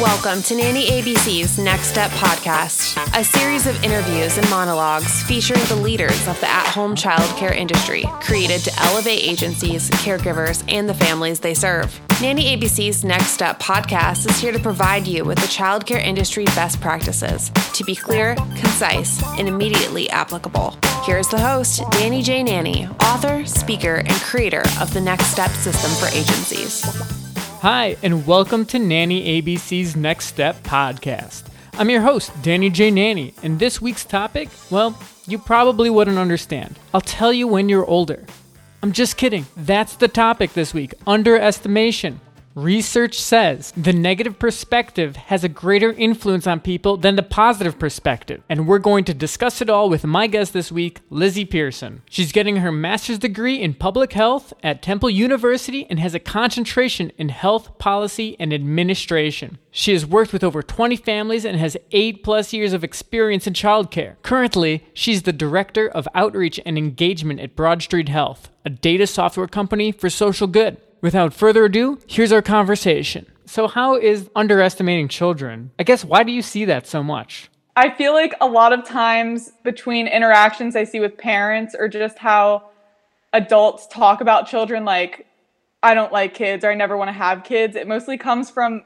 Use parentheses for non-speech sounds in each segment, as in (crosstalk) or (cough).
Welcome to Nanny ABC's Next Step podcast, a series of interviews and monologues featuring the leaders of the at home childcare industry, created to elevate agencies, caregivers, and the families they serve. Nanny ABC's Next Step podcast is here to provide you with the childcare industry best practices to be clear, concise, and immediately applicable. Here's the host, Danny J. Nanny, author, speaker, and creator of the Next Step system for agencies. Hi, and welcome to Nanny ABC's Next Step podcast. I'm your host, Danny J. Nanny, and this week's topic, well, you probably wouldn't understand. I'll tell you when you're older. I'm just kidding. That's the topic this week underestimation. Research says the negative perspective has a greater influence on people than the positive perspective. And we're going to discuss it all with my guest this week, Lizzie Pearson. She's getting her master's degree in public health at Temple University and has a concentration in health policy and administration. She has worked with over 20 families and has 8 plus years of experience in childcare. Currently, she's the director of outreach and engagement at Broad Street Health, a data software company for social good. Without further ado, here's our conversation. So, how is underestimating children? I guess, why do you see that so much? I feel like a lot of times between interactions I see with parents or just how adults talk about children, like, I don't like kids or I never want to have kids, it mostly comes from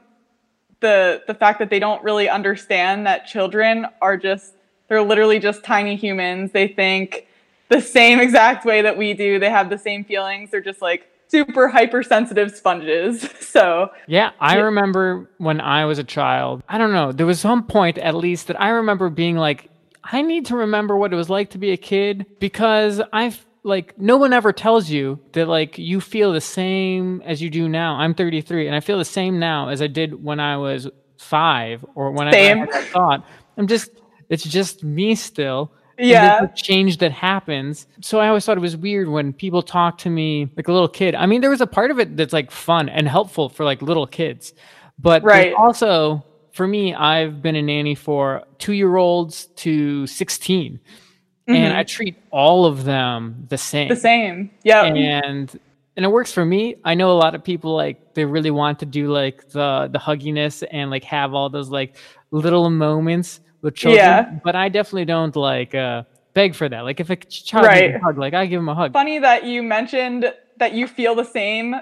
the the fact that they don't really understand that children are just they're literally just tiny humans. They think the same exact way that we do. They have the same feelings. They're just like super hypersensitive sponges. (laughs) So yeah, I yeah. remember when I was a child. I don't know. There was some point, at least, that I remember being like, I need to remember what it was like to be a kid because I've like no one ever tells you that like you feel the same as you do now. I'm 33 and I feel the same now as I did when I was five or when same. I, I thought. I'm just it's just me still yeah. change that happens. So i always thought it was weird when people talk to me like a little kid. I mean there was a part of it that's like fun and helpful for like little kids. But right. also for me i've been a nanny for two year olds to 16 mm-hmm. and i treat all of them the same. The same. Yeah and and it works for me. I know a lot of people like they really want to do like the the hugginess and like have all those like little moments with children. Yeah. But I definitely don't like uh, beg for that. Like if a child right. needs a hug, like I give him a hug. Funny that you mentioned that you feel the same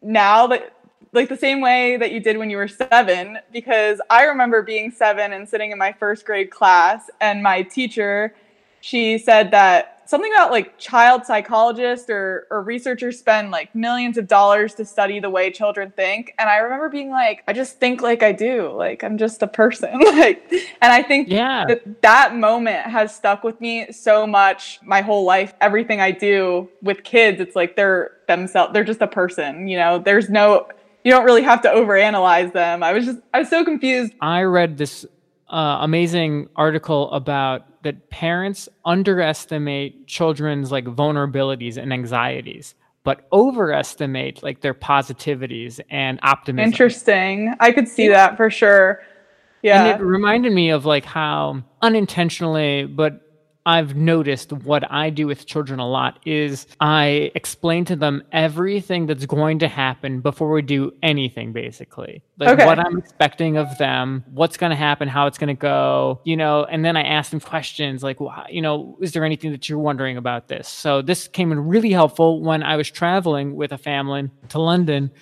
now that like the same way that you did when you were seven, because I remember being seven and sitting in my first grade class, and my teacher, she said that something about like child psychologists or, or researchers spend like millions of dollars to study the way children think and i remember being like i just think like i do. Like i'm just a person. (laughs) Like and i think yeah. that that moment has stuck with me so much my whole life. Everything i do with kids it's like they're themselves they're just a person you know? There's no you don't really have to overanalyze them. I was just i was so confused. I read this uh, amazing article about that parents underestimate children's like vulnerabilities and anxieties but overestimate like their positivities and optimism. Interesting. I could see that for sure. Yeah. And it reminded me of like how unintentionally but I've noticed what I do with children a lot is I explain to them everything that's going to happen before we do anything, basically. Like okay. what I'm expecting of them, what's going to happen, how it's going to go, you know, and then I ask them questions like, well, you know, is there anything that you're wondering about this? So this came in really helpful when I was traveling with a family to London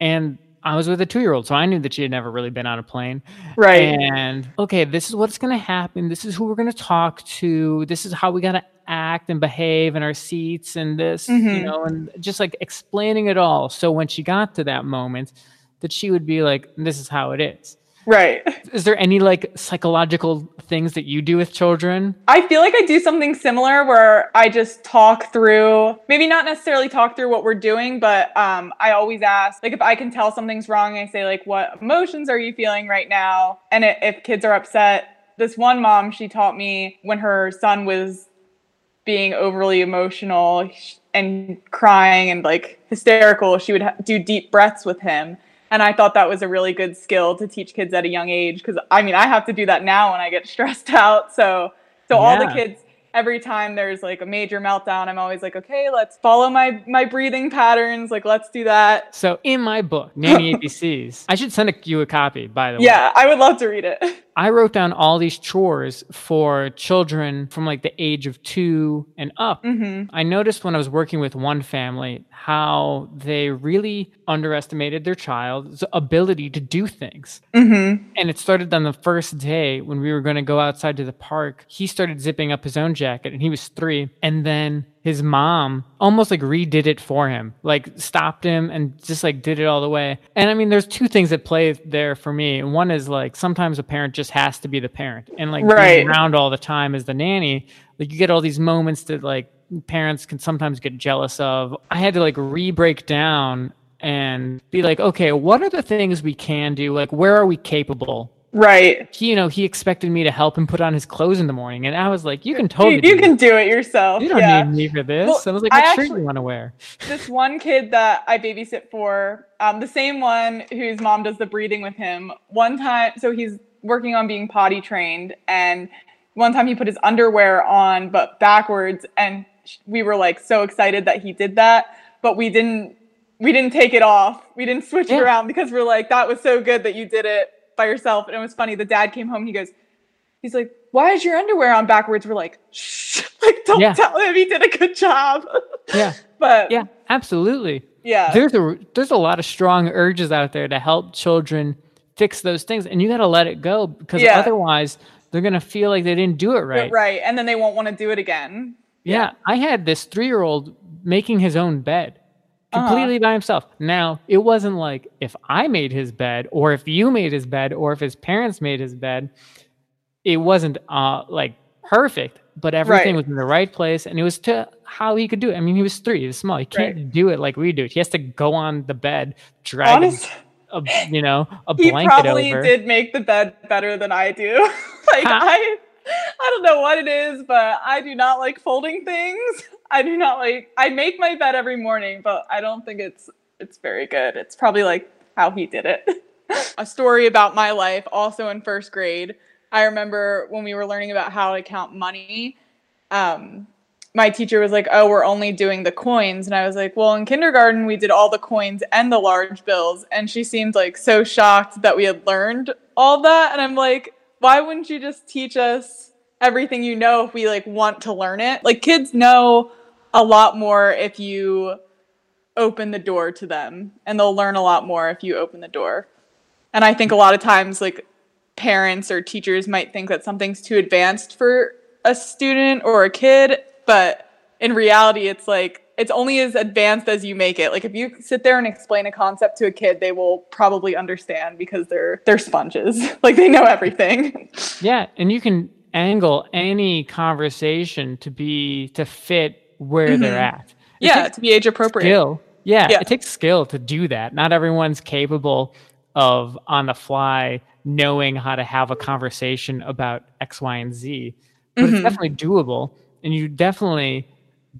and I was with a two year old, so I knew that she had never really been on a plane. Right. And okay, this is what's going to happen. This is who we're going to talk to. This is how we got to act and behave in our seats and this, mm-hmm. you know, and just like explaining it all. So when she got to that moment, that she would be like, this is how it is. Right. Is there any like psychological things that you do with children? I feel like I do something similar where I just talk through, maybe not necessarily talk through what we're doing, but um, I always ask, like, if I can tell something's wrong, I say, like, what emotions are you feeling right now? And if kids are upset, this one mom, she taught me when her son was being overly emotional and crying and like hysterical, she would ha- do deep breaths with him and I thought that was a really good skill to teach kids at a young age because I mean I have to do that now when I get (laughs) stressed out. So so yeah. all the kids every time there's like a major meltdown, I'm always like, okay, let's follow my my breathing patterns. Like, let's do that. So in my book, Nanny ABCs, I should send you a copy, by the way. Yeah, I would love to read it. (laughs) I wrote down all these chores for children from like the age of two and up. Mm-hmm. I noticed when I was working with one family how they really underestimated their child's ability to do things. Mm-hmm. And it started on the first day when we were going to go outside to the park. He started zipping up his own jacket and he was three. And then his mom almost like redid it for him, like stopped him and just like did it all the way. And I mean, there's two things that play there for me. One is like sometimes a parent just has to be the parent and like Right. being around all the time as the nanny. Like you get all these moments that like parents can sometimes get jealous of. I had to like re break down and be like, okay, what are the things we can do? Like, where are we capable? Right. He, you know, he expected me to help him put on his clothes in the morning, and I was like, "You can totally, you, you do can this. do it yourself. You don't yeah. need me for this." Well, I was like, I "What shirt actually- you want to wear?" this one kid that I babysit for, um, the same one whose mom does the breathing with him. One time, so he's working on being potty trained, and one time he put his underwear on but backwards, and we were like so excited that he did that, but we didn't. We didn't take it off. We didn't switch Yeah. it around because we're like, that was so good that you did it by yourself. And it was funny. The dad came home. and He goes, he's like, why is your underwear on backwards? We're like, shh, (laughs) like don't Yeah. tell him he did a good job. (laughs) Yeah, but yeah, absolutely. yeah. There's a there's a lot of strong urges out there to help children fix those things, and you got to let it go because Yeah. otherwise they're gonna feel like they didn't do it right. Right. And then they won't want to do it again. Yeah, I had this three year old making his own bed Uh-huh. completely by himself. Now, it wasn't like if I made his bed or if you made his bed or if his parents made his bed, it wasn't uh, like perfect, but everything Right. was in the right place and it was to how he could do it. I mean, he was three, he was small. He can't Right. do it like we do. He has to go on the bed, drag Honest, a, you know, a blanket. over. he probably over. did make the bed better than I do. (laughs) like Huh? I I don't know what it is, but I do not like folding things. (laughs) I do not like I make my bed every morning, but I don't think it's it's very good. It's probably like how he did it. (laughs) a story about my life also in first grade. I remember when we were learning about how to count money. Um, my teacher was like, "Oh, we're only doing the coins," and I was like, "Well, in kindergarten we did all the coins and the large bills," and she seemed like so shocked that we had learned all that, and I'm like, "Why wouldn't you just teach us everything you know if we like want to learn it?" Like kids know a lot more if you open the door to them, and they'll learn a lot more if you open the door. And I think a lot of times, like parents or teachers might think that something's too advanced for a student or a kid, but in reality, it's like it's only as advanced as you make it. Like if you sit there and explain a concept to a kid, they will probably understand because they're they're sponges. (laughs) like they know everything. Yeah, and you can angle any conversation to be to fit where they're at. It yeah, to be age appropriate. skill. Yeah, Yeah. it takes skill to do that. Not everyone's capable of on the fly knowing how to have a conversation about X, Y, and Z. But Mm-hmm. it's definitely doable, and you definitely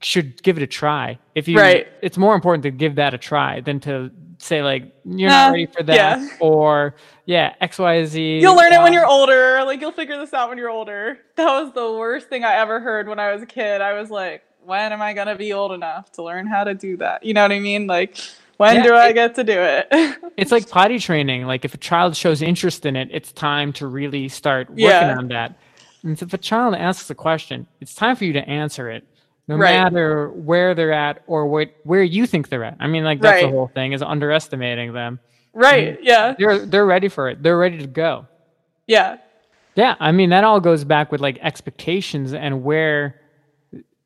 should give it a try. If you, Right. it's more important to give that a try than to say like you're Nah, not ready for that, yeah. or yeah, X, Y, Z. You'll learn it when you're older. Like you'll figure this out when you're older. That was the worst thing I ever heard when I was a kid. I was like, when am I gonna be old enough to learn how to do that? You know what I mean? Like, when Yeah, do I it- get to do it? (laughs) It's like potty training. Like if a child shows interest in it, it's time to really start working Yeah. on that. And if a child asks a question, it's time for you to answer it, no Right. matter where they're at or what where you think they're at. I mean, like that's the whole thing is underestimating them. right? Yeah. They're they're ready for it. They're ready to go. Yeah. Yeah, I mean that all goes back with like expectations and where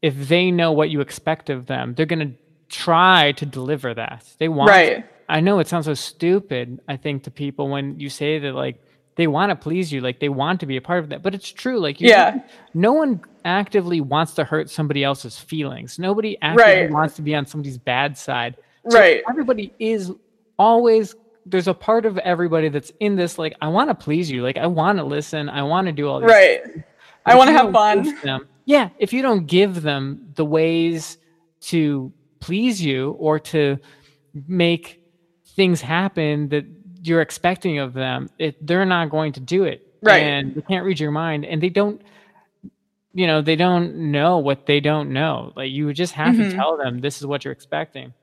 if they know what you expect of them, they're gonna try to deliver that. They want Right. I know it sounds so stupid, I think, to people when you say that like they want to please you, like they want to be a part of that. But it's true. Like you Yeah. no one actively wants to hurt somebody else's feelings. Nobody actively Right. wants to be on somebody's bad side. So Right. Everybody is always there's a part of everybody that's in this like I want to please you. Like I want to listen. I want to do all these Right. I want to have fun. Them, yeah, if you don't give them the ways to please you or to make things happen that you're expecting of them, it, they're not going to do it. Right. And they can't read your mind, and they don't. you know, they don't know what they don't know. Like you just have Mhm. to tell them this is what you're expecting.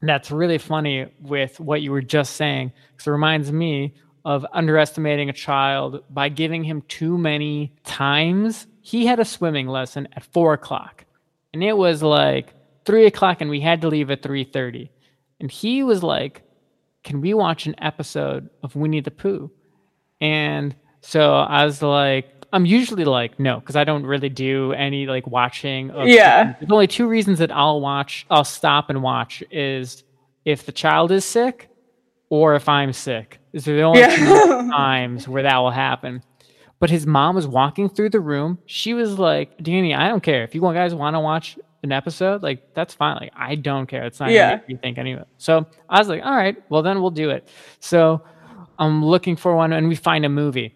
And that's really funny with what you were just saying because it reminds me of underestimating a child by giving him too many times. He had a swimming lesson at four o'clock, and it was like three o'clock, and we had to leave at three thirty. And he was like, "Can we watch an episode of Winnie the Pooh?" And so I was like, I'm usually like, no, because I don't really do any like watching. Of Yeah. There's only two reasons that I'll watch, I'll stop and watch is if the child is sick or if I'm sick. Is the only Yeah. two (laughs) times where that will happen. But his mom was walking through the room. She was like, Danny, I don't care. If you guys want to watch an episode, like that's fine. Like I don't care. It's not Yeah. you think anyway. So I was like, all right, well then we'll do it. So I'm looking for one and we find a movie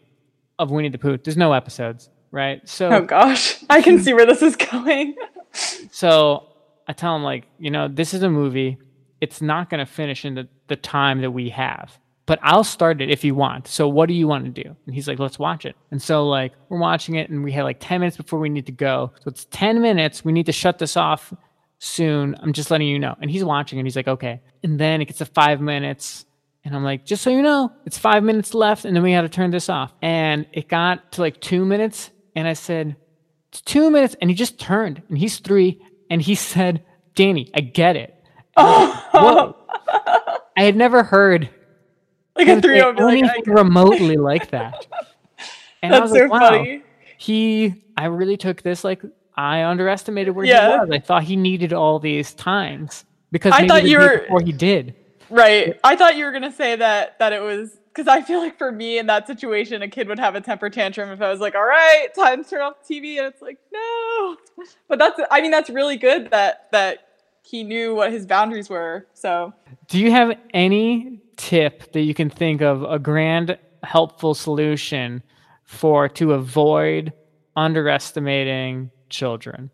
of Winnie the Pooh. There's no episodes, right? So Oh gosh, (laughs) I can see where this is going. (laughs) so I tell him like, you know, this is a movie. It's not going to finish in the, the time that we have, but I'll start it if you want. So what do you want to do? And he's like, let's watch it. And so like we're watching it and we had like 10 minutes before we need to go. So it's 10 minutes. We need to shut this off soon. I'm just letting you know. And he's watching and he's like, okay. And then it gets to five minutes. And I'm like, just so you know, it's five minutes left, and then we had to turn this off. And it got to like two minutes, and I said, it's two minutes, and he just turned, and he's three, and he (laughs) said, Danny, I get it. Whoa. (laughs) I had never heard like a three would be like, remotely (laughs) like that. And I that's was so like, wow, funny. he, I really took this like I underestimated where Yeah. he was. I thought he needed all these times because I thought you were- before he did. Right. I thought you were gonna say that that it was because I feel like for me in that situation, a kid would have a temper tantrum if I was like, "All right, time to turn off the TV," and it's like, "No." (laughs) But that's I mean that's really good that that he knew what his boundaries were. So Do you have any tip that you can think of a grand helpful solution for to avoid underestimating children?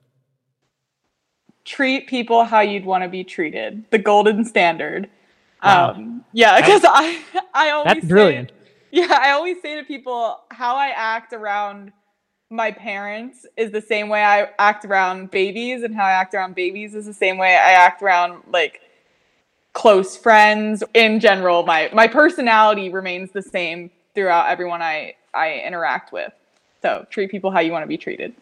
treat people how you'd want to be treated. The golden standard. Wow. Um, yeah, because I I always That's say- brilliant. yeah, I always say to people how I act around my parents is the same way I act around babies, and how I act around babies is the same way I act around like close friends. In general, my my personality remains the same throughout everyone I I interact with. So treat people how you want to be treated.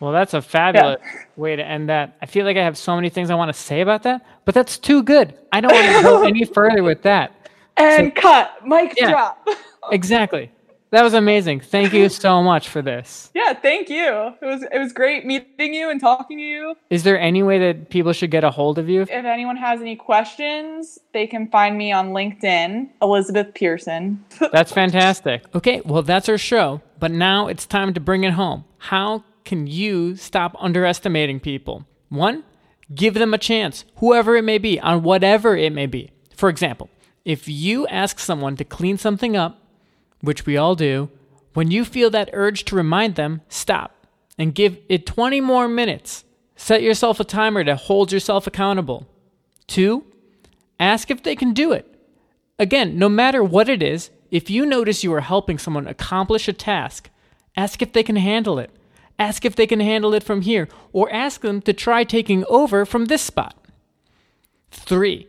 Well, that's a fabulous way to end that. I feel like I have so many things I want to say about that, but that's too good. I don't want to go (laughs) any further with that. And cut, mic Yeah. drop. Exactly. That was amazing. Thank you so (laughs) much for this. yeah, thank you. It was it was great meeting you and talking to you. Is there any way that people should get a hold of you? If anyone has any questions, they can find me on LinkedIn, Elizabeth Pearson. (laughs) That's fantastic. Okay, well, that's our show. But now it's time to bring it home. How can you stop underestimating people? One, give them a chance, whoever it may be, on whatever it may be. For example, if you ask someone to clean something up, which we all do, when you feel that urge to remind them, stop and give it 20 more minutes. Set yourself a timer to hold yourself accountable. Two, ask if they can do it. Again, no matter what it is, if you notice you are helping someone accomplish a task, ask if they can handle it. Ask if they can handle it from here, or ask them to try taking over from this spot. Three,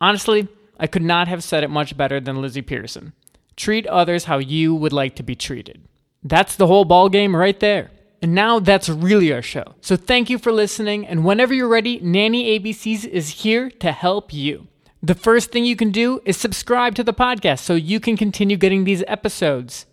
honestly, I could not have said it much better than Lizzie Pearson. Treat others how you would like to be treated. That's the whole ball game right there. And now that's really our show. So thank you for listening, and whenever you're ready, Nanny ABCs is here to help you. The first thing you can do is subscribe to the podcast so you can continue getting these episodes.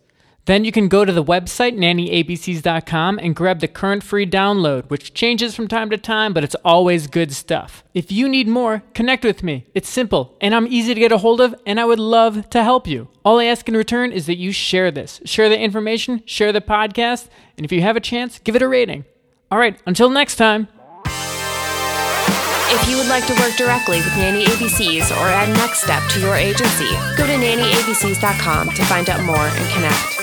Then you can go to the website, nannyabcs.com, and grab the current free download, which changes from time to time, but it's always good stuff. If you need more, connect with me. It's simple, and I'm easy to get a hold of, and I would love to help you. All I ask in return is that you share this. Share the information, share the podcast, and if you have a chance, give it a rating. All right, until next time. If you would like to work directly with Nanny ABCs or add Next Step to your agency, go to nannyabcs.com to find out more and connect.